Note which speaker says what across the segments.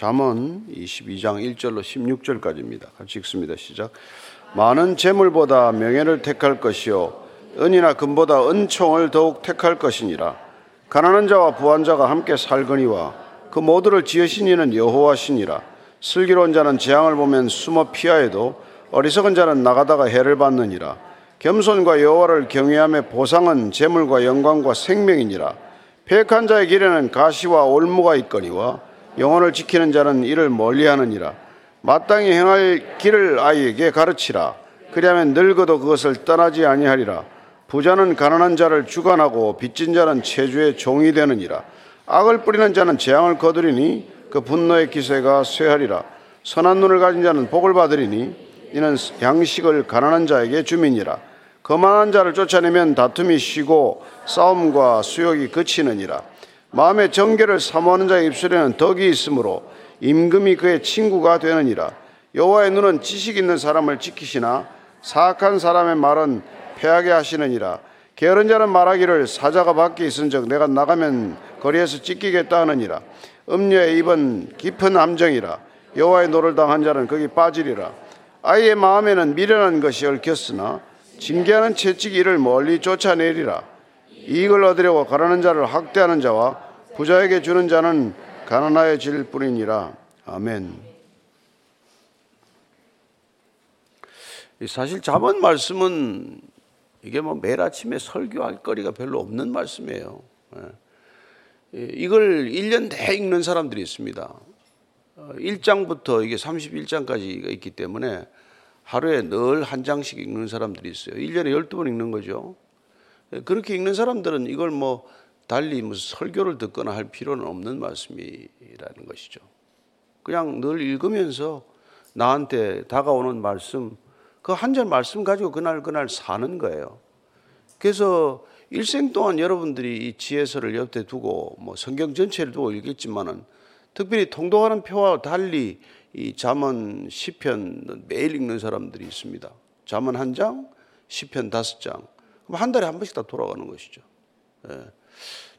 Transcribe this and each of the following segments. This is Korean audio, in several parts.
Speaker 1: 잠언 22장 1절로 16절까지입니다. 같이 읽습니다. 시작. 많은 재물보다 명예를 택할 것이요 은이나 금보다 은총을 더욱 택할 것이니라. 가난한 자와 부한 자가 함께 살거니와 그 모두를 지으신 이는 여호와시니라. 슬기로운 자는 재앙을 보면 숨어 피하에도 어리석은 자는 나가다가 해를 받느니라. 겸손과 여호와를 경외함의 보상은 재물과 영광과 생명이니라. 폐한 자의 길에는 가시와 올무가 있거니와 영혼을 지키는 자는 이를 멀리하느니라. 마땅히 행할 길을 아이에게 가르치라. 그리하면 늙어도 그것을 떠나지 아니하리라. 부자는 가난한 자를 주관하고 빚진 자는 체주의 종이 되느니라. 악을 뿌리는 자는 재앙을 거두리니 그 분노의 기세가 쇠하리라. 선한 눈을 가진 자는 복을 받으리니 이는 양식을 가난한 자에게 주민이라. 거만한 자를 쫓아내면 다툼이 쉬고 싸움과 수욕이 그치느니라. 마음의 정결을 사모하는 자의 입술에는 덕이 있으므로 임금이 그의 친구가 되느니라. 여호와의 눈은 지식 있는 사람을 지키시나 사악한 사람의 말은 패하게 하시느니라. 게으른 자는 말하기를 사자가 밖에 있은즉 내가 나가면 거리에서 찢기겠다 하느니라. 음녀의 입은 깊은 함정이라. 여호와의 노를 당한 자는 거기 빠지리라. 아이의 마음에는 미련한 것이 얽혔으나 징계하는 채찍 이를 멀리 쫓아내리라. 이익을 얻으려고 가라는 자를 학대하는 자와 부자에게 주는 자는 가난하여질 뿐이니라. 아멘.
Speaker 2: 사실 자본 말씀은 이게 뭐 매일 아침에 설교할 거리가 별로 없는 말씀이에요. 예. 이걸 1년 내 읽는 사람들이 있습니다. 1장부터 어, 이게 31장까지가 있기 때문에 하루에 늘 한 장씩 읽는 사람들이 있어요. 1년에 12번 읽는 거죠. 예, 그렇게 읽는 사람들은 이걸 뭐 달리 무슨 설교를 듣거나 할 필요는 없는 말씀이라는 것이죠. 그냥 늘 읽으면서 나한테 다가오는 말씀, 그 한 절 말씀 가지고 그날 그날 사는 거예요. 그래서 일생 동안 여러분들이 이 지혜서를 옆에 두고 뭐 성경 전체를 두고 읽겠지만은 특별히 통독하는 표와 달리 이 잠언 시편 매일 읽는 사람들이 있습니다. 잠언 한 장, 시편 다섯 장. 그럼 한 달에 한 번씩 다 돌아가는 것이죠. 예.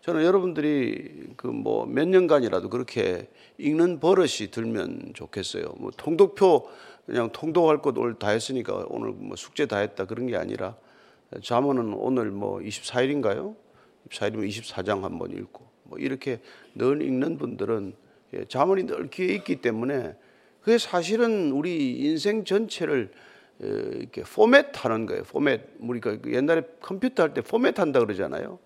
Speaker 2: 저는 여러분들이 그 뭐 몇 년간이라도 그렇게 읽는 버릇이 들면 좋겠어요. 뭐 통독표 그냥 통독할 것 오늘 다 했으니까 오늘 뭐 숙제 다 했다 그런 게 아니라 자문은 오늘 뭐 24일인가요? 24일이면 24장 한번 읽고 뭐 이렇게 늘 읽는 분들은 예, 자문이 늘 귀에 있기 때문에 그게 사실은 우리 인생 전체를 어, 이렇게 포맷하는 거예요. 포맷 우리가 옛날에 컴퓨터 할 때 포맷한다 그러잖아요.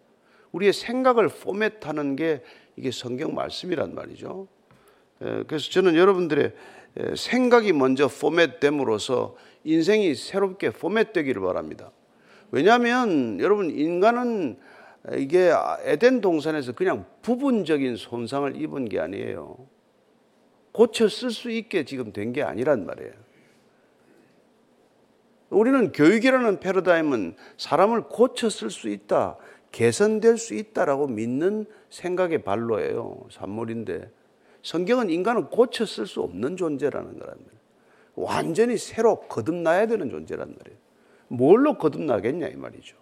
Speaker 2: 우리의 생각을 포맷하는 게 이게 성경 말씀이란 말이죠. 예, 그래서 저는 여러분들의 예, 생각이 먼저 포맷됨으로써 인생이 새롭게 포맷되기를 바랍니다. 왜냐하면 여러분 인간은 이게 에덴 동산에서 그냥 부분적인 손상을 입은 게 아니에요. 고쳐 쓸 수 있게 지금 된 게 아니란 말이에요. 우리는 교육이라는 패러다임은 사람을 고쳐 쓸 수 있다. 개선될 수 있다라고 믿는 생각의 발로예요. 산물인데 성경은 인간은 고쳐 쓸 수 없는 존재라는 거란 말이 완전히 새로 거듭나야 되는 존재란 말이에요. 뭘로 거듭나겠냐 이 말이죠.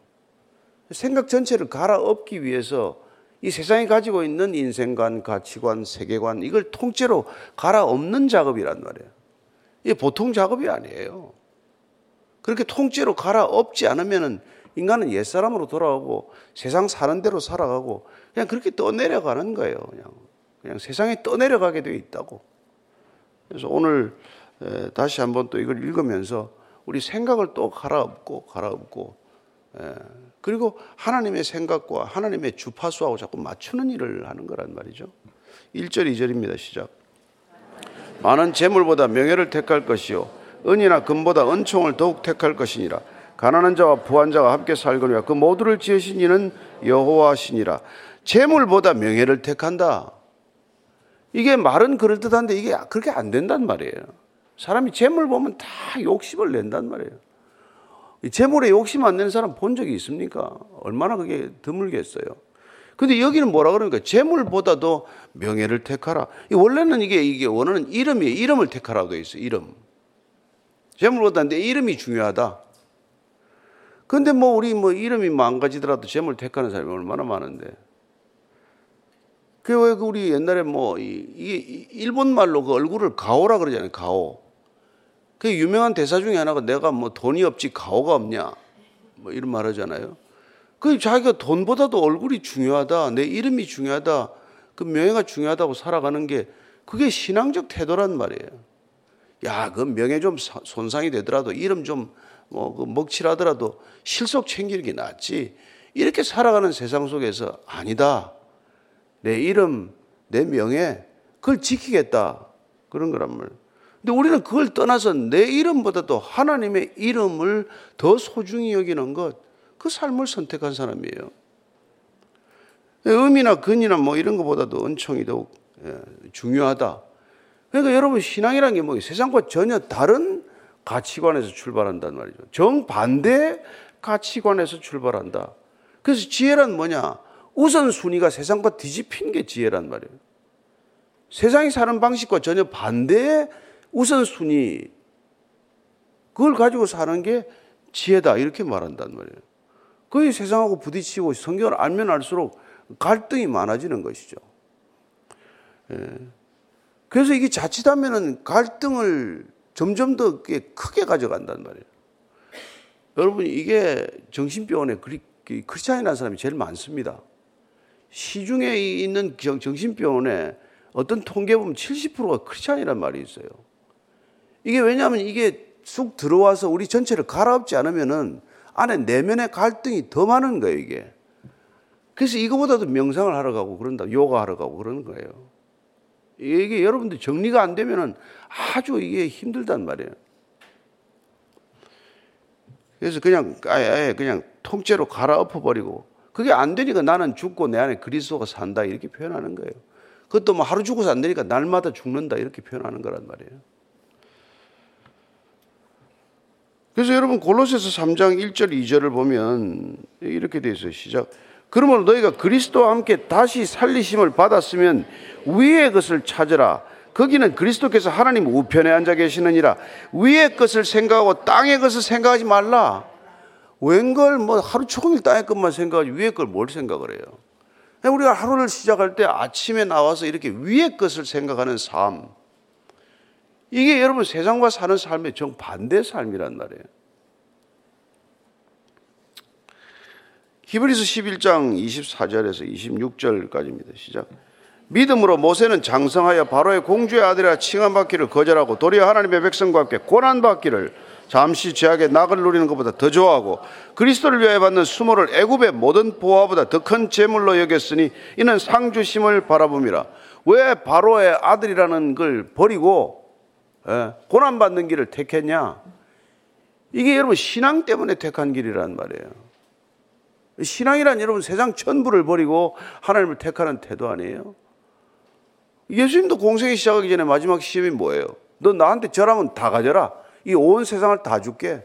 Speaker 2: 생각 전체를 갈아엎기 위해서 이 세상이 가지고 있는 인생관, 가치관, 세계관 이걸 통째로 갈아엎는 작업이란 말이에요. 이게 보통 작업이 아니에요. 그렇게 통째로 갈아엎지 않으면은 인간은 옛사람으로 돌아오고 세상 사는 대로 살아가고 그냥 그렇게 떠내려가는 거예요. 그냥, 그냥 세상에 떠내려가게 되어 있다고. 그래서 오늘 다시 한번 또 이걸 읽으면서 우리 생각을 또 갈아엎고 갈아엎고 그리고 하나님의 생각과 하나님의 주파수하고 자꾸 맞추는 일을 하는 거란 말이죠. 1절 2절입니다. 시작. 많은 재물보다 명예를 택할 것이요 은이나 금보다 은총을 더욱 택할 것이니라 가난한 자와 부한 자가 함께 살거니와 그 모두를 지으신 이는 여호와시니라. 재물보다 명예를 택한다. 이게 말은 그럴듯한데 이게 그렇게 안 된단 말이에요. 사람이 재물 보면 다 욕심을 낸단 말이에요. 재물에 욕심 안낸 사람 본 적이 있습니까? 얼마나 그게 드물겠어요. 근데 여기는 뭐라 그러니까 재물보다도 명예를 택하라. 원래는 이게 이게 원하는 이름이 이름을 택하라고 돼 있어. 이름. 재물보다 내 이름이 중요하다. 근데 뭐 우리 뭐 이름이 망가지더라도 재물 택하는 사람이 얼마나 많은데. 그왜 그 우리 옛날에 뭐 이게 일본 말로 그 얼굴을 가오라 그러잖아요. 가오. 그 유명한 대사 중에 하나가 내가 뭐 돈이 없지 가오가 없냐. 뭐 이런 말 하잖아요. 그 자기가 돈보다도 얼굴이 중요하다. 내 이름이 중요하다. 그 명예가 중요하다고 살아가는 게 그게 신앙적 태도란 말이에요. 야, 그 명예 좀 손상이 되더라도 이름 좀 뭐그 먹칠하더라도 실속 챙기는 게 낫지. 이렇게 살아가는 세상 속에서 아니다. 내 이름, 내 명예, 그걸 지키겠다. 그런 거란 말. 근데 우리는 그걸 떠나서 내 이름보다도 하나님의 이름을 더 소중히 여기는 것, 그 삶을 선택한 사람이에요. 음이나 근이나 뭐 이런 것보다도 은총이 더욱 예, 중요하다. 그러니까 여러분 신앙이란 게 뭐 세상과 전혀 다른 가치관에서 출발한단 말이죠. 정반대의 가치관에서 출발한다. 그래서 지혜란 뭐냐? 우선순위가 세상과 뒤집힌 게 지혜란 말이에요. 세상이 사는 방식과 전혀 반대의 우선순위, 그걸 가지고 사는 게 지혜다. 이렇게 말한단 말이에요. 그의 세상하고 부딪히고 성경을 알면 알수록 갈등이 많아지는 것이죠. 예. 그래서 이게 자칫하면은 갈등을 점점 더 크게 가져간단 말이에요. 여러분 이게 정신병원에 크리스찬이라는 사람이 제일 많습니다. 시중에 있는 정신병원에 어떤 통계 보면 70%가 크리스찬이란 말이 있어요. 이게 왜냐하면 이게 쑥 들어와서 우리 전체를 갈아엎지 않으면은 안에 내면의 갈등이 더 많은 거예요, 이게. 그래서 이거보다도 명상을 하러 가고 그런다. 요가 하러 가고 그러는 거예요. 이게 여러분들 정리가 안 되면은 아주 이게 힘들단 말이에요. 그래서 그냥 아예, 그냥 통째로 갈아엎어 버리고 그게 안 되니까 나는 죽고 내 안에 그리스도가 산다 이렇게 표현하는 거예요. 그것도 뭐 하루 죽어서 안 되니까 날마다 죽는다 이렇게 표현하는 거란 말이에요. 그래서 여러분 골로새서 3장 1절 2절을 보면 이렇게 돼 있어요. 시작 그러므로 너희가 그리스도와 함께 다시 살리심을 받았으면 위의 것을 찾으라. 거기는 그리스도께서 하나님 우편에 앉아 계시느니라. 위의 것을 생각하고 땅의 것을 생각하지 말라. 웬걸 뭐 하루 종일 땅의 것만 생각하지 위의 걸 뭘 생각을 해요. 우리가 하루를 시작할 때 아침에 나와서 이렇게 위의 것을 생각하는 삶. 이게 여러분 세상과 사는 삶의 정반대 삶이란 말이에요. 히브리서 11장 24절에서 26절까지입니다. 시작. 믿음으로 모세는 장성하여 바로의 공주의 아들이라 칭함받기를 거절하고 도리어 하나님의 백성과 함께 고난받기를 잠시 죄악의 낙을 누리는 것보다 더 좋아하고 그리스도를 위하여 받는 수모를 애굽의 모든 보화보다 더 큰 재물로 여겼으니 이는 상주심을 바라봅니다. 왜 바로의 아들이라는 걸 버리고 예, 고난받는 길을 택했냐? 이게 여러분 신앙 때문에 택한 길이란 말이에요. 신앙이란 여러분 세상 전부를 버리고 하나님을 택하는 태도 아니에요? 예수님도 공생이 시작하기 전에 마지막 시험이 뭐예요? 너 나한테 절하면 다 가져라. 이 온 세상을 다 줄게.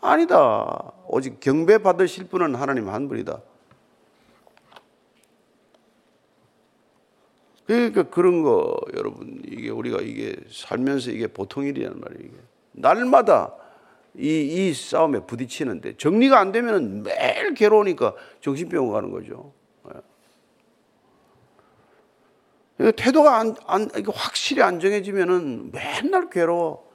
Speaker 2: 아니다. 오직 경배 받으실 분은 하나님 한 분이다. 그러니까 그런 거 여러분 이게 우리가 이게 살면서 이게 보통 일이란 말이에요. 이게. 날마다 이, 이 싸움에 부딪히는데 정리가 안 되면 매일 괴로우니까 정신병원 가는 거죠. 예. 태도가 안, 안, 확실히 안정해지면 맨날 괴로워.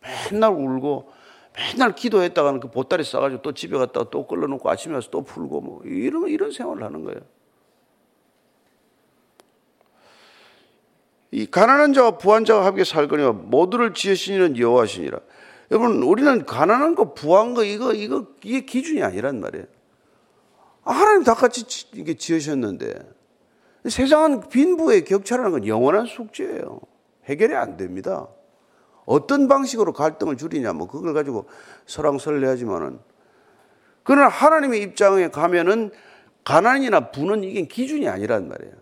Speaker 2: 맨날 울고, 맨날 기도했다가는 그 보따리 싸가지고 또 집에 갔다가 또 끌어놓고 아침에 와서 또 풀고 뭐 이런, 이런 생활을 하는 거예요. 이 가난한 자와 부한 자가 함께 살거니와 모두를 지으시는 여호와시니라. 여러분, 우리는 가난한 거, 부한 거, 이거, 이거, 이게 기준이 아니란 말이에요. 아, 하나님 다 같이 이게 지으셨는데 세상은 빈부의 격차라는 건 영원한 숙제예요. 해결이 안 됩니다. 어떤 방식으로 갈등을 줄이냐, 뭐, 그걸 가지고 설랑설레하지만은 그러나 하나님의 입장에 가면은 가난이나 부는 이게 기준이 아니란 말이에요.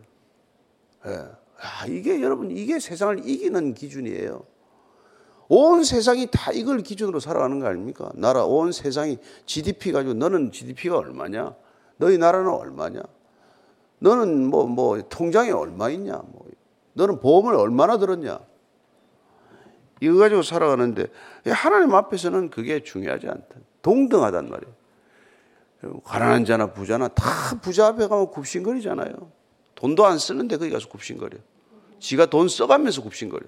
Speaker 2: 예. 아, 이게 여러분, 이게 세상을 이기는 기준이에요. 온 세상이 다 이걸 기준으로 살아가는 거 아닙니까? 나라 온 세상이 GDP 가지고 너는 GDP가 얼마냐? 너희 나라는 얼마냐? 너는 뭐 뭐 통장에 얼마 있냐? 뭐 너는 보험을 얼마나 들었냐? 이거 가지고 살아가는데 하나님 앞에서는 그게 중요하지 않다. 동등하단 말이에요. 가난한 자나 부자나 다 부자 앞에 가면 굽신거리잖아요. 돈도 안 쓰는데 거기 가서 굽신거려. 지가 돈 써가면서 굽신거려.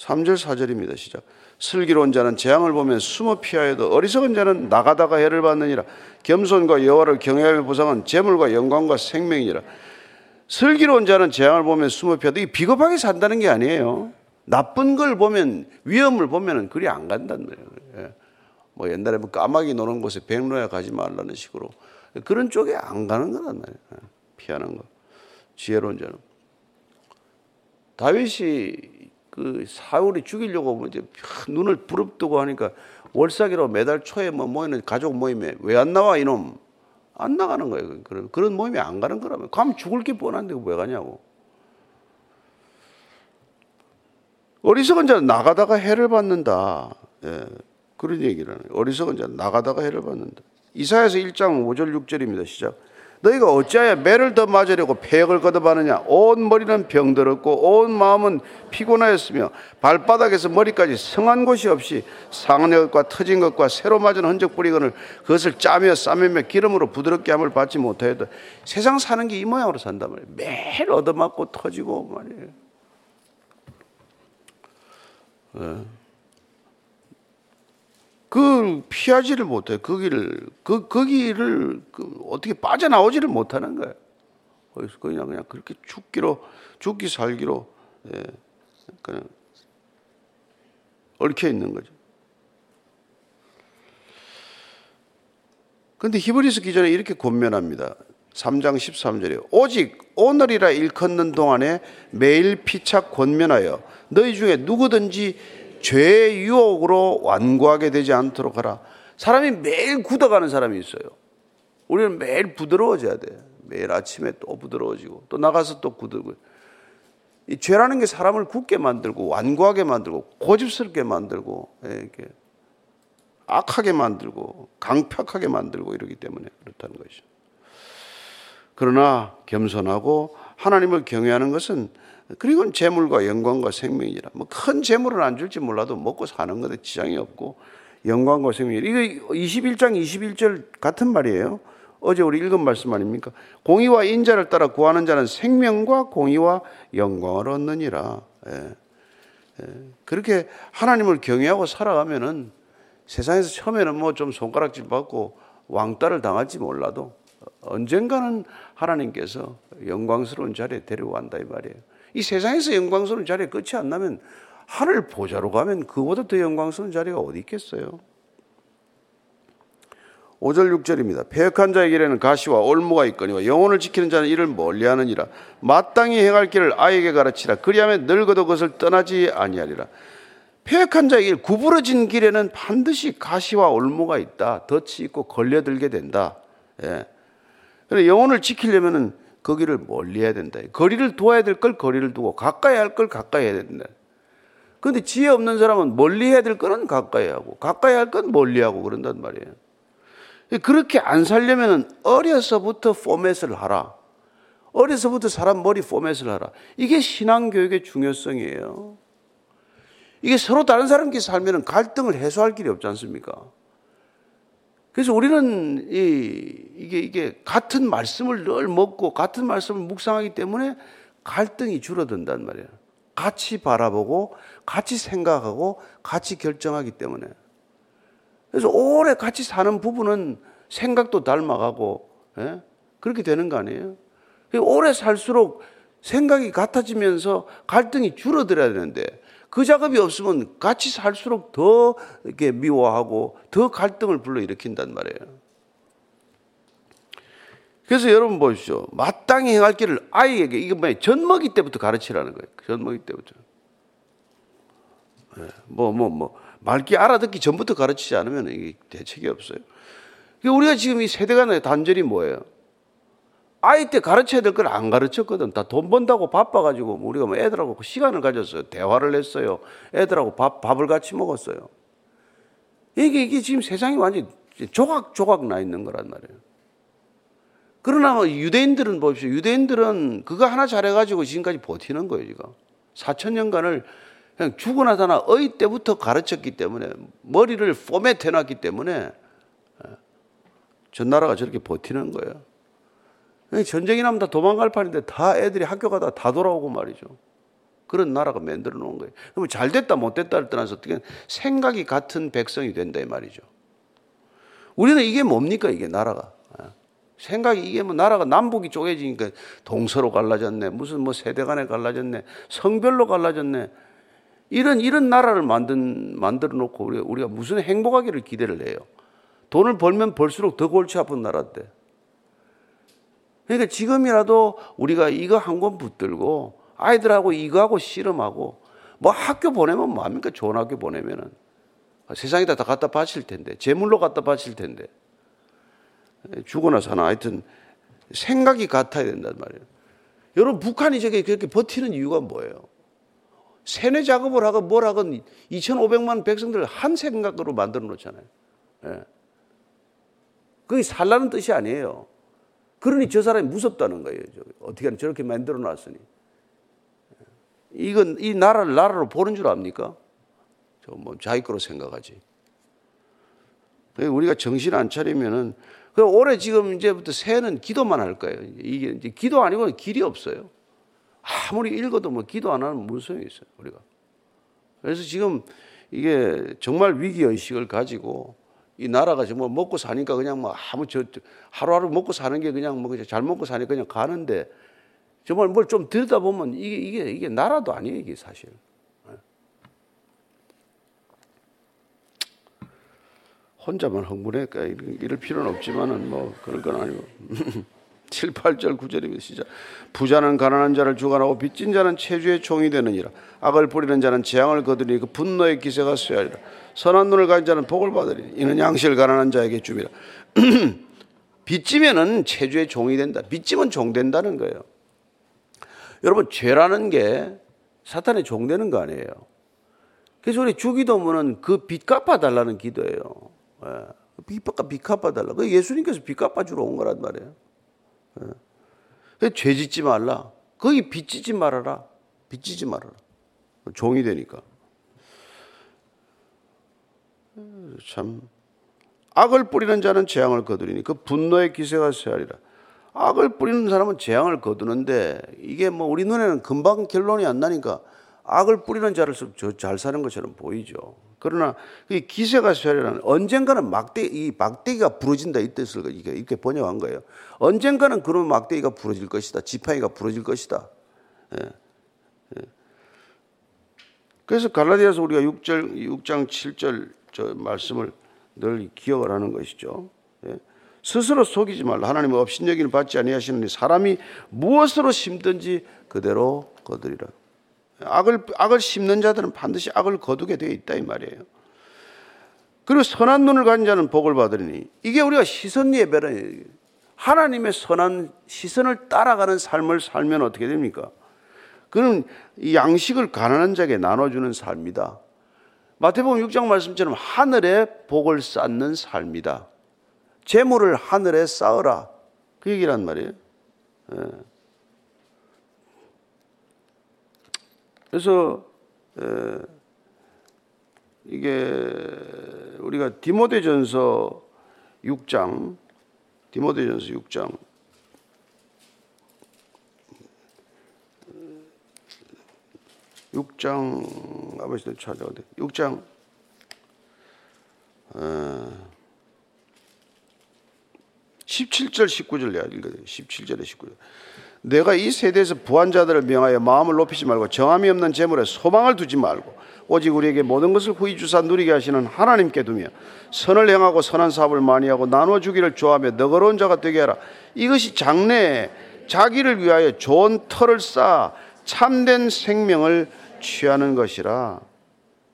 Speaker 2: 3절 4절입니다. 시작. 슬기로운 자는 재앙을 보면 숨어 피하여도 어리석은 자는 나가다가 해를 받느니라. 겸손과 여호와를 경외하며 보상은 재물과 영광과 생명이니라. 슬기로운 자는 재앙을 보면 숨어 피하도 비겁하게 산다는 게 아니에요. 나쁜 걸 보면 위험을 보면은 그리 안 간단 말이에요. 예. 뭐 옛날에 뭐 까마귀 노는 곳에 백로야 가지 말라는 식으로 그런 쪽에 안 가는 거란 말이에요. 예. 피하는 거. 지혜로운 자는 다윗이 그 사울이 죽이려고 뭐 이제 눈을 부릅뜨고 하니까 월삭이라고 매달 초에 뭐 모이는 가족 모임에 왜 안 나와 이놈 안 나가는 거예요. 그, 그런 그런 모임에 안 가는 거라면 가면 죽을 게 뻔한데 왜 가냐고. 어리석은 자는 나가다가 해를 받는다. 예, 그런 얘기를 하는 거예요. 어리석은 자는 나가다가 해를 받는다. 이사야서 1장 5절 6절입니다. 시작. 너희가 어찌하여 매를 더 맞으려고 폐역을 거듭하느냐 온 머리는 병들었고 온 마음은 피곤하였으며 발바닥에서 머리까지 성한 곳이 없이 상한 것과 터진 것과 새로 맞은 흔적 뿌리건을 그것을 짜며 싸매며 기름으로 부드럽게 함을 받지 못하였다 세상 사는 게 이 모양으로 산단 말이에요 매일 얻어맞고 터지고 말이에요 네. 그 피하지를 못해 거기를, 그, 거기를 그 어떻게 빠져나오지를 못하는 거예요. 거기서 그냥, 그냥 그렇게 죽기로, 죽기 살기로, 예, 그냥 얽혀 있는 거죠. 근데 히브리스 기전에 이렇게 권면합니다. 3장 13절에 오직 오늘이라 일컫는 동안에 매일 피차 권면하여 너희 중에 누구든지 죄의 유혹으로 완고하게 되지 않도록 하라. 사람이 매일 굳어가는 사람이 있어요. 우리는 매일 부드러워져야 돼. 매일 아침에 또 부드러워지고 또 나가서 또 굳고. 이 죄라는 게 사람을 굳게 만들고 완고하게 만들고 고집스럽게 만들고 예, 이렇게 악하게 만들고 강팍하게 만들고 이러기 때문에 그렇다는 것이죠. 그러나 겸손하고 하나님을 경외하는 것은 그리고 재물과 영광과 생명이라. 뭐 큰 재물은 안 줄지 몰라도 먹고 사는 것에 지장이 없고 영광과 생명. 이거 21장 21절 같은 말이에요. 어제 우리 읽은 말씀 아닙니까? 공의와 인자를 따라 구하는 자는 생명과 공의와 영광을 얻느니라. 예. 예. 그렇게 하나님을 경외하고 살아가면은 세상에서 처음에는 뭐 좀 손가락질 받고 왕따를 당할지 몰라도 언젠가는 하나님께서 영광스러운 자리에 데려간다 이 말이에요. 이 세상에서 영광스러운 자리에 끝이 안 나면 하늘 보자로 가면 그보다 더 영광스러운 자리가 어디 있겠어요? 5절 6절입니다. 배역한 자의 길에는 가시와 올무가 있거니와 영혼을 지키는 자는 이를 멀리하느니라. 마땅히 행할 길을 아이에게 가르치라. 그리하면 늙어도 그것을 떠나지 아니하리라. 폐역한 자의 길, 구부러진 길에는 반드시 가시와 올무가 있다. 덫이 있고 걸려들게 된다. 예. 그러니까 영혼을 지키려면은 거기를 멀리 해야 된다. 거리를 둬야 될 걸 거리를 두고 가까이 할 걸 가까이 해야 된다. 그런데 지혜 없는 사람은 멀리 해야 될 거는 가까이 하고 가까이 할 건 멀리 하고 그런단 말이에요. 그렇게 안 살려면 어려서부터 포맷을 하라. 어려서부터 사람 머리 포맷을 하라. 이게 신앙교육의 중요성이에요. 이게 서로 다른 사람끼리 살면 갈등을 해소할 길이 없지 않습니까? 그래서 우리는 이, 이게, 이게 같은 말씀을 늘 먹고 같은 말씀을 묵상하기 때문에 갈등이 줄어든단 말이에요. 같이 바라보고 같이 생각하고 같이 결정하기 때문에. 그래서 오래 같이 사는 부분은 생각도 닮아가고 예? 그렇게 되는 거 아니에요? 오래 살수록 생각이 같아지면서 갈등이 줄어들어야 되는데 그 작업이 없으면 같이 살수록 더 이렇게 미워하고 더 갈등을 불러일으킨단 말이에요. 그래서 여러분 보십시오. 마땅히 행할 길을 아이에게 이게 뭐야? 먹이 때부터 가르치라는 거예요. 젖먹이 때부터. 뭐뭐 예, 뭐, 뭐. 맑게 뭐, 알아듣기 전부터 가르치지 않으면 이게 대책이 없어요. 그러니까 우리가 지금 이 세대 간의 단절이 뭐예요? 아이 때 가르쳐야 될 걸 안 가르쳤거든. 다 돈 번다고 바빠가지고 우리가 뭐 애들하고 시간을 가졌어요. 대화를 했어요. 애들하고 밥, 밥을 같이 먹었어요. 이게, 이게 지금 세상이 완전히 조각조각 나 있는 거란 말이에요. 그러나 뭐 유대인들은 봅시다 유대인들은 그거 하나 잘해가지고 지금까지 버티는 거예요, 지금. 사천 년간을 그냥 죽어나 사나 어이 때부터 가르쳤기 때문에 머리를 포맷해놨기 때문에 예, 전 나라가 저렇게 버티는 거예요. 전쟁이 나면 다 도망갈 판인데 다 애들이 학교 가다 다 돌아오고 말이죠. 그런 나라가 만들어 놓은 거예요. 그러면 잘 됐다 못 됐다를 떠나서 어떻게 생각이 같은 백성이 된다 이 말이죠. 우리는 이게 뭡니까 이게 나라가 예. 생각이 이게 뭐 나라가 남북이 쪼개지니까 동서로 갈라졌네 무슨 뭐 세대 간에 갈라졌네 성별로 갈라졌네 이런 이런 나라를 만든 만들어 놓고 우리가, 우리가 무슨 행복하기를 기대를 해요 돈을 벌면 벌수록 더 골치 아픈 나라인데 그러니까 지금이라도 우리가 이거 한 권 붙들고 아이들하고 이거하고 실험하고 뭐 학교 보내면 뭐합니까? 좋은 학교 보내면은. 아, 세상에다 갖다 바칠 텐데, 재물로 갖다 바칠 텐데. 죽어나 사나 하여튼 생각이 같아야 된단 말이에요. 여러분, 북한이 저게 그렇게 버티는 이유가 뭐예요? 세뇌 작업을 하고뭘 하건 2,500만 백성들을 한 생각으로 만들어 놓잖아요. 예. 그게 살라는 뜻이 아니에요. 그러니 저 사람이 무섭다는 거예요. 어떻게 하면 저렇게 만들어 놨으니. 이건 이 나라를 나라로 보는 줄 압니까? 저 뭐 자기 거로 생각하지. 우리가 정신 안 차리면은 그 올해 지금 이제부터 새는 기도만 할 거예요. 이게 이제 기도 아니고 길이 없어요. 아무리 읽어도 뭐 기도 안 하면 무슨 소용이 있어요, 우리가. 그래서 지금 이게 정말 위기 의식을 가지고 이 나라가 지금 뭐 먹고 사니까 그냥 뭐 아무 저 하루하루 먹고 사는 게 그냥 뭐 그냥 잘 먹고 사니까 그냥 가는데 정말 뭘 좀 들여다보면 이게 이게 이게 나라도 아니에요 이게 사실. 예. 혼자만 흥분해 그러니까 이럴 필요는 없지만은 뭐 그런 건 아니고. 7, 8절, 9절입니다. 시작. 부자는 가난한 자를 주관하고 빚진 자는 체주의 종이 되느니라. 악을 뿌리는 자는 재앙을 거두니 그 분노의 기세가 쇠하리라. 선한 눈을 가진 자는 복을 받으리. 이는 양실 가난한 자에게 줍이라. 빚지면은 체주의 종이 된다. 빚지면 종 된다는 거예요. 여러분 죄라는 게 사탄의 종 되는 거 아니에요. 그래서 우리 주기도문은 그 빚 갚아달라는 기도예요. 예. 빚 갚아, 달라 그 예수님께서 빚 갚아주러 온 거란 말이에요. 예. 예, 죄 짓지 말라. 거기 빚지지 말아라. 빚지지 말아라. 종이 되니까. 예, 참 악을 뿌리는 자는 재앙을 거두리니 그 분노의 기세가 세하리라. 악을 뿌리는 사람은 재앙을 거두는데 이게 뭐 우리 눈에는 금방 결론이 안 나니까 악을 뿌리는 자를수잘 사는 것처럼 보이죠. 그러나 기세가 세련는 언젠가는 막대 이 막대기가 부러진다 이 뜻을 이렇게, 번역한 거예요. 언젠가는 그런 막대기가 부러질 것이다. 지팡이가 부러질 것이다. 예. 예. 그래서 갈라디아서 우리가 6절 6장 7절 저 말씀을 늘 기억을 하는 것이죠. 예. 스스로 속이지 말라. 하나님의 업신여기는 받지 아니하시느니 사람이 무엇으로 심든지 그대로 거두리라. 악을 악을 심는 자들은 반드시 악을 거두게 되어 있다 이 말이에요. 그리고 선한 눈을 가진 자는 복을 받으리니 이게 우리가 시선 예배라 하나님의 선한 시선을 따라가는 삶을 살면 어떻게 됩니까? 그는 양식을 가난한 자에게 나눠주는 삶이다. 마태복음 6장 말씀처럼 하늘에 복을 쌓는 삶이다. 재물을 하늘에 쌓으라. 그 얘기란 말이에요. 예. 그래서 에, 이게 우리가 디모데전서 6장 디모데전서 6장 육장 아버지들 찾아오대. 6장 어, 17절 19절 내야 읽어야 17절에 19절. 내가 이 세대에서 부한자들을 명하여 마음을 높이지 말고 정함이 없는 재물에 소망을 두지 말고 오직 우리에게 모든 것을 후히 주사 누리게 하시는 하나님께 두며 선을 행하고 선한 사업을 많이 하고 나눠 주기를 좋아하며 너그러운 자가 되게 하라. 이것이 장래에 자기를 위하여 좋은 털을 쌓아 참된 생명을 취하는 것이라.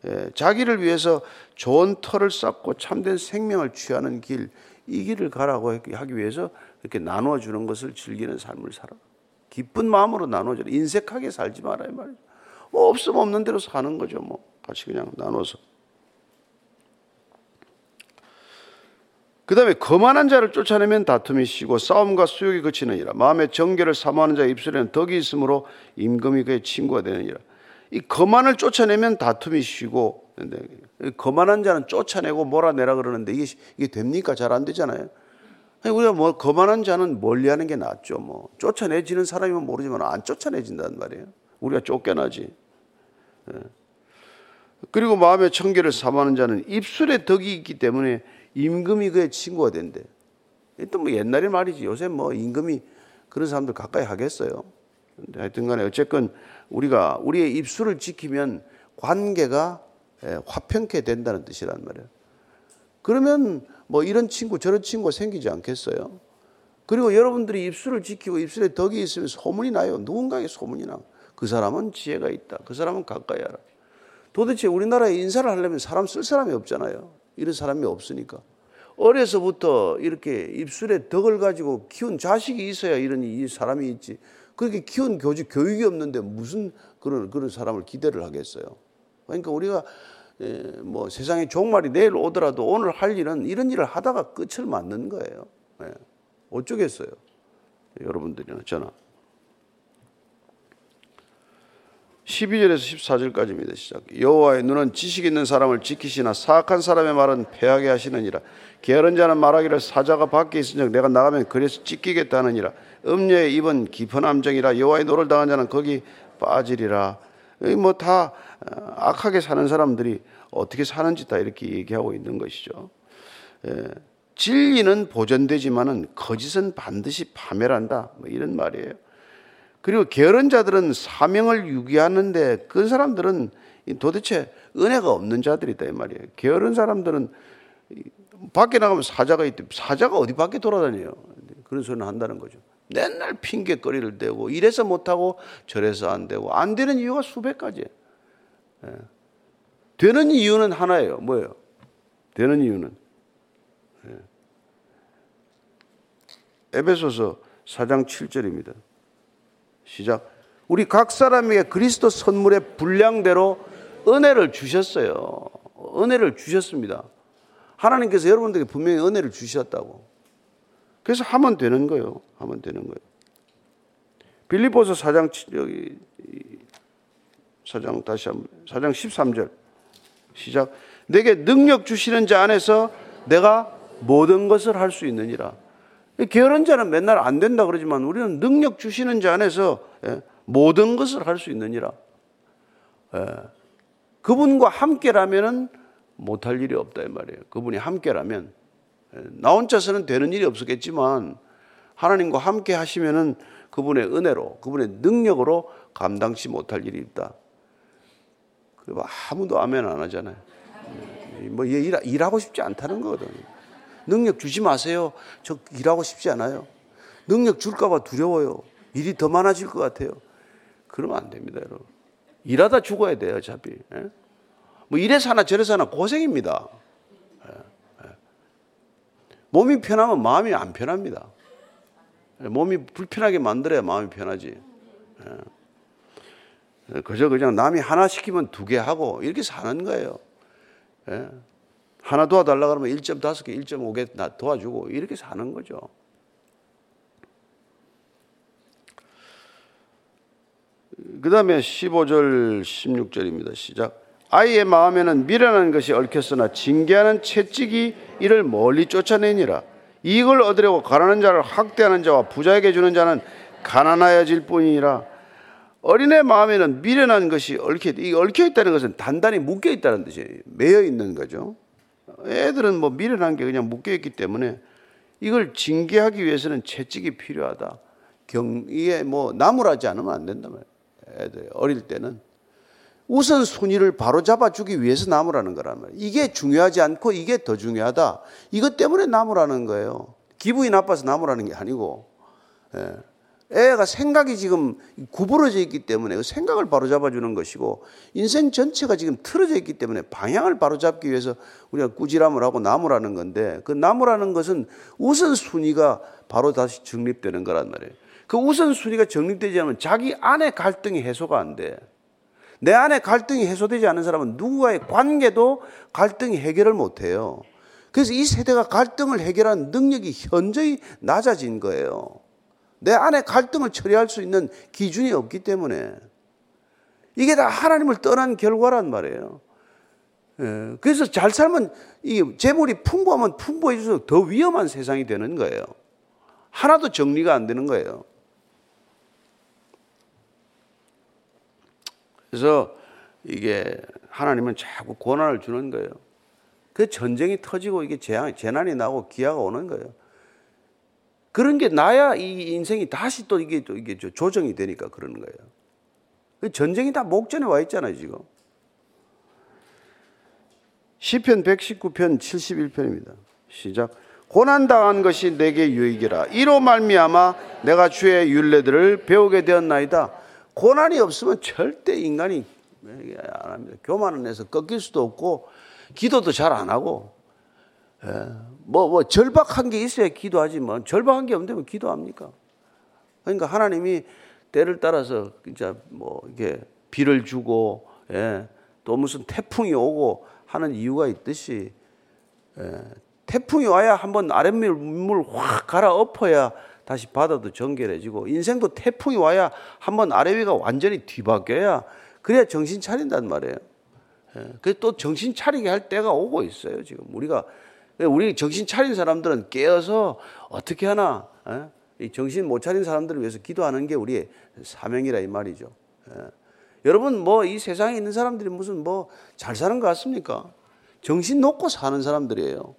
Speaker 2: 예, 자기를 위해서 좋은 털을 쌓고 참된 생명을 취하는 길, 이 길을 가라고 하기 위해서 이렇게 나눠주는 것을 즐기는 삶을 살아. 기쁜 마음으로 나눠줘 인색하게 살지 마라 이 말이죠. 뭐 없으면 없는 대로 사는 거죠. 뭐 같이 그냥 나눠서. 그 다음에 거만한 자를 쫓아내면 다툼이 쉬고 싸움과 수욕이 그치느니라. 마음의 정결을 사모하는 자의 입술에는 덕이 있으므로 임금이 그의 친구가 되느니라. 이 거만을 쫓아내면 다툼이 쉬고 근데 거만한 자는 쫓아내고 몰아내라 그러는데 이게, 이게 됩니까? 잘 안 되잖아요. 우리가 뭐 거만한 자는 멀리하는 게 낫죠. 뭐 쫓아내지는 사람이면 모르지만 안 쫓아내진단 말이에요. 우리가 쫓겨나지. 예. 그리고 마음의 청결을 삼하는 자는 입술에 덕이 있기 때문에 임금이 그의 친구가 된대. 이또뭐 옛날에 말이지 요새 뭐 임금이 그런 사람들 가까이 하겠어요. 근데 하여튼간에 어쨌건 우리가 우리의 입술을 지키면 관계가 예, 화평케 된다는 뜻이란 말이에요. 그러면 뭐 이런 친구 저런 친구가 생기지 않겠어요? 그리고 여러분들이 입술을 지키고 입술에 덕이 있으면 소문이 나요. 누군가에게 소문이 나. 그 사람은 지혜가 있다. 그 사람은 가까이 하라. 도대체 우리나라에 인사를 하려면 사람 쓸 사람이 없잖아요. 이런 사람이 없으니까. 어려서부터 이렇게 입술에 덕을 가지고 키운 자식이 있어야 이런 이 사람이 있지. 그렇게 키운 교직, 교육이 없는데 무슨 그런, 그런 사람을 기대를 하겠어요. 그러니까 우리가 뭐 세상에 종말이 내일 오더라도 오늘 할 일은 이런 일을 하다가 끝을 맞는 거예요. 예. 어쩌겠어요. 여러분들이나 저나. 12절에서 14절까지입니다. 시작. 여호와의 눈은 지식 있는 사람을 지키시나 사악한 사람의 말은 패하게 하시느니라. 게으른 자는 말하기를 사자가 밖에 있은즉 내가 나가면 그래서 찢기겠다느니라. 음녀의 입은 깊은 함정이라 여호와의 노를 당한 자는 거기 빠지리라. 뭐다 어, 악하게 사는 사람들이 어떻게 사는지 다 이렇게 얘기하고 있는 것이죠. 예, 진리는 보존되지만은 거짓은 반드시 파멸한다. 뭐 이런 말이에요. 그리고 게으른 자들은 사명을 유기하는데 그 사람들은 도대체 은혜가 없는 자들이다 이 말이에요. 게으른 사람들은 밖에 나가면 사자가 있대. 사자가 어디 밖에 돌아다녀요. 그런 소리를 한다는 거죠. 맨날 핑계거리를 대고 이래서 못하고 저래서 안 되고 안 되는 이유가 수백 가지. 예. 되는 이유는 하나예요. 뭐예요? 되는 이유는 예. 에베소서 4장 7절입니다. 시작. 우리 각 사람에게 그리스도 선물의 분량대로 은혜를 주셨어요. 은혜를 주셨습니다. 하나님께서 여러분들에게 분명히 은혜를 주셨다고. 그래서 하면 되는 거예요. 하면 되는 거예요. 빌리포스 4장 여기 4장 다시 한번 4장 13절 시작 내게 능력 주시는 자 안에서 내가 모든 것을 할 수 있느니라. 게으른 자는 맨날 안 된다 그러지만 우리는 능력 주시는 자 안에서 예, 모든 것을 할 수 있느니라. 예. 그분과 함께라면 못할 일이 없다 이 말이에요. 그분이 함께라면 나 혼자서는 되는 일이 없었겠지만 하나님과 함께 하시면은 그분의 은혜로 그분의 능력으로 감당치 못할 일이 있다. 그리고 아무도 아멘 안 하잖아요. 뭐 일, 하고 싶지 않다는 거거든. 능력 주지 마세요. 저 일하고 싶지 않아요. 능력 줄까봐 두려워요. 일이 더 많아질 것 같아요. 그러면 안 됩니다, 여러분. 일하다 죽어야 돼요, 어차피. 예? 뭐 이래서 하나 저래서 하나 고생입니다. 몸이 편하면 마음이 안 편합니다. 몸이 불편하게 만들어야 마음이 편하지. 예. 그저 그냥 남이 하나 시키면 두 개 하고 이렇게 사는 거예요. 예. 하나 도와달라 그러면 1.5개, 1.5개 도와주고 이렇게 사는 거죠. 그 다음에 15절, 16절입니다. 시작. 아이의 마음에는 미련한 것이 얽혔으나 징계하는 채찍이 이를 멀리 쫓아내니라. 이익을 얻으려고 가난한 자를 학대하는 자와 부자에게 주는 자는 가난하여질 뿐이니라. 어린애 마음에는 미련한 것이 얽혀 이 얽혀 있다는 것은 단단히 묶여 있다는 뜻이에요. 매여 있는 거죠. 애들은 뭐 미련한 게 그냥 묶여 있기 때문에 이걸 징계하기 위해서는 채찍이 필요하다. 경이에 뭐 나무라지 않으면 안 된다 애들 어릴 때는 우선 순위를 바로 잡아주기 위해서 남으라는 거란 말이에요. 이게 중요하지 않고 이게 더 중요하다. 이것 때문에 남으라는 거예요. 기분이 나빠서 남으라는 게 아니고. 예. 애가 생각이 지금 구부러져 있기 때문에 그 생각을 바로 잡아주는 것이고 인생 전체가 지금 틀어져 있기 때문에 방향을 바로 잡기 위해서 우리가 꾸지람을 하고 나무라는 건데 그 나무라는 것은 우선순위가 바로 다시 정립되는 거란 말이에요. 그 우선순위가 정립되지 않으면 자기 안에 갈등이 해소가 안 돼. 내 안에 갈등이 해소되지 않은 사람은 누구와의 관계도 갈등이 해결을 못 해요. 그래서 이 세대가 갈등을 해결하는 능력이 현저히 낮아진 거예요. 내 안에 갈등을 처리할 수 있는 기준이 없기 때문에 이게 다 하나님을 떠난 결과란 말이에요. 예, 그래서 잘 살면 이 재물이 풍부하면 풍부해져서더 위험한 세상이 되는 거예요. 하나도 정리가 안 되는 거예요. 그래서 이게 하나님은 자꾸 고난을 주는 거예요. 그 전쟁이 터지고 이게 재난이 나고 기아가 오는 거예요. 그런 게 나야 이 인생이 다시 또 이게 또 이게 조정이 되니까 그러는 거예요. 그 전쟁이 다 목전에 와 있잖아요, 지금. 시편 119편 71편입니다. 시작. 고난 당한 것이 내게 유익이라. 이로 말미암아 내가 주의 윤례들을 배우게 되었나이다. 고난이 없으면 절대 인간이 안 합니다. 교만을 해서 꺾일 수도 없고 기도도 잘 안 하고 뭐뭐 예, 뭐 절박한 게 있어야 기도하지 만 절박한 게 없는데 뭐 기도합니까? 그러니까 하나님이 때를 따라서 진짜 뭐 이게 비를 주고 예, 또 무슨 태풍이 오고 하는 이유가 있듯이 예, 태풍이 와야 한번 아랫물 물 확 갈아엎어야 다시 바다도 정결해지고 인생도 태풍이 와야 한 번 아래 위가 완전히 뒤바뀌어야 그래야 정신 차린단 말이에요. 예, 그래서 또 정신 차리게 할 때가 오고 있어요. 지금 우리가 우리 정신 차린 사람들은 깨어서 어떻게 하나 예? 이 정신 못 차린 사람들을 위해서 기도하는 게 우리의 사명이라 이 말이죠. 예. 여러분 뭐 이 세상에 있는 사람들이 무슨 뭐 잘 사는 것 같습니까? 정신 놓고 사는 사람들이에요.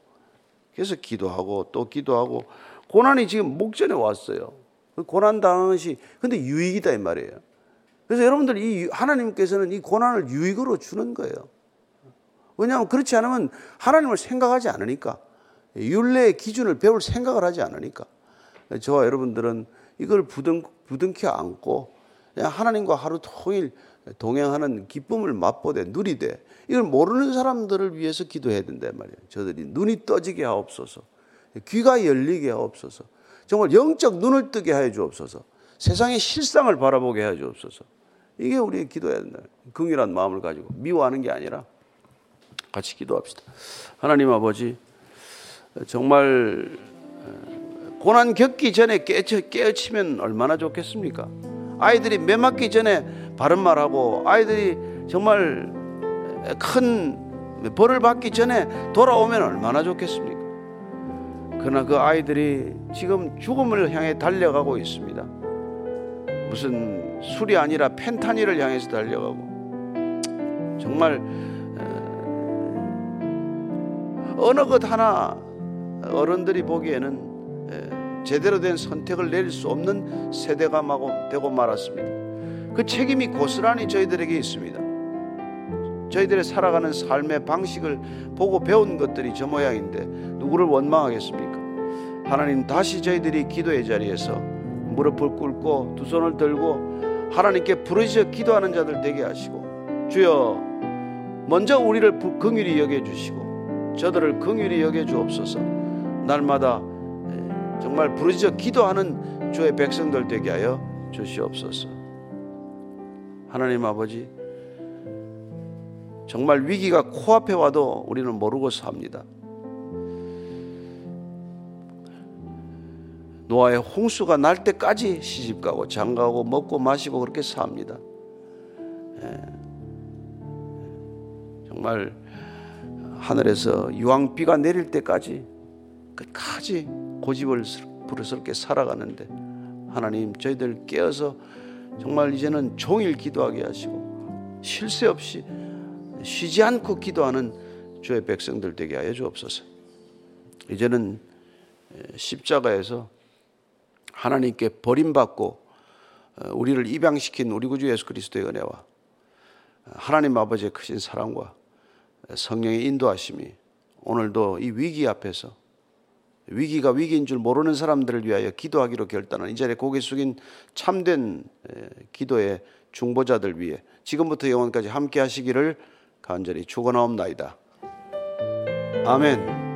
Speaker 2: 그래서 기도하고 또 기도하고 고난이 지금 목전에 왔어요. 그 고난 당하는 것이 근데 유익이다 이 말이에요. 그래서 여러분들 이 하나님께서는 이 고난을 유익으로 주는 거예요. 왜냐하면 그렇지 않으면 하나님을 생각하지 않으니까 윤례의 기준을 배울 생각을 하지 않으니까 저와 여러분들은 이걸 부둥 부둥켜 안고 하나님과 하루 통일 동행하는 기쁨을 맛보되 누리되 이걸 모르는 사람들을 위해서 기도해야 된단 말이에요. 저들이 눈이 떠지게 하옵소서. 귀가 열리게 하옵소서. 정말 영적 눈을 뜨게 하여 주옵소서. 세상의 실상을 바라보게 하여 주옵소서. 이게 우리의 기도해야 된다. 긍휼한 마음을 가지고 미워하는 게 아니라 같이 기도합시다. 하나님 아버지 정말 어, 고난 겪기 전에 깨치, 면 얼마나 좋겠습니까? 아이들이 매 맞기 전에 바른 말하고 아이들이 정말 큰 벌을 받기 전에 돌아오면 얼마나 좋겠습니까? 그러나 그 아이들이 지금 죽음을 향해 달려가고 있습니다. 무슨 술이 아니라 펜타닐을 향해서 달려가고 정말 어, 어느 것 하나 어른들이 보기에는 어, 제대로 된 선택을 내릴 수 없는 세대가 되고 말았습니다. 그 책임이 고스란히 저희들에게 있습니다. 저희들의 살아가는 삶의 방식을 보고 배운 것들이 저 모양인데 누구를 원망하겠습니까? 하나님 다시 저희들이 기도의 자리에서 무릎을 꿇고 두 손을 들고 하나님께 부르짖어 기도하는 자들 되게 하시고 주여 먼저 우리를 긍휼히 여겨 주시고 저들을 긍휼히 여겨 주옵소서 날마다 정말 부르짖어 기도하는 주의 백성들 되게 하여 주시옵소서 하나님 아버지 정말 위기가 코앞에 와도 우리는 모르고 삽니다. 노아의 홍수가 날 때까지 시집 가고 장가고 먹고 마시고 그렇게 삽니다. 예. 정말 하늘에서 유황비가 내릴 때까지 끝까지 고집을 부르스럽게 살아가는데 하나님 저희들 깨어서 정말 이제는 종일 기도하게 하시고 쉴새 없이 쉬지 않고 기도하는 주의 백성들 되게 하여 주옵소서. 이제는 십자가에서 하나님께 버림받고 어, 우리를 입양시킨 우리 구주 예수 그리스도의 은혜와 어, 하나님 아버지의 크신 사랑과 어, 성령의 인도하심이 오늘도 이 위기 앞에서 위기가 위기인 줄 모르는 사람들을 위하여 기도하기로 결단한 이 자리에 고개 숙인 참된 기도의 중보자들 위해 지금부터 영원까지 함께 하시기를 간절히 축원하옵나이다. 아멘.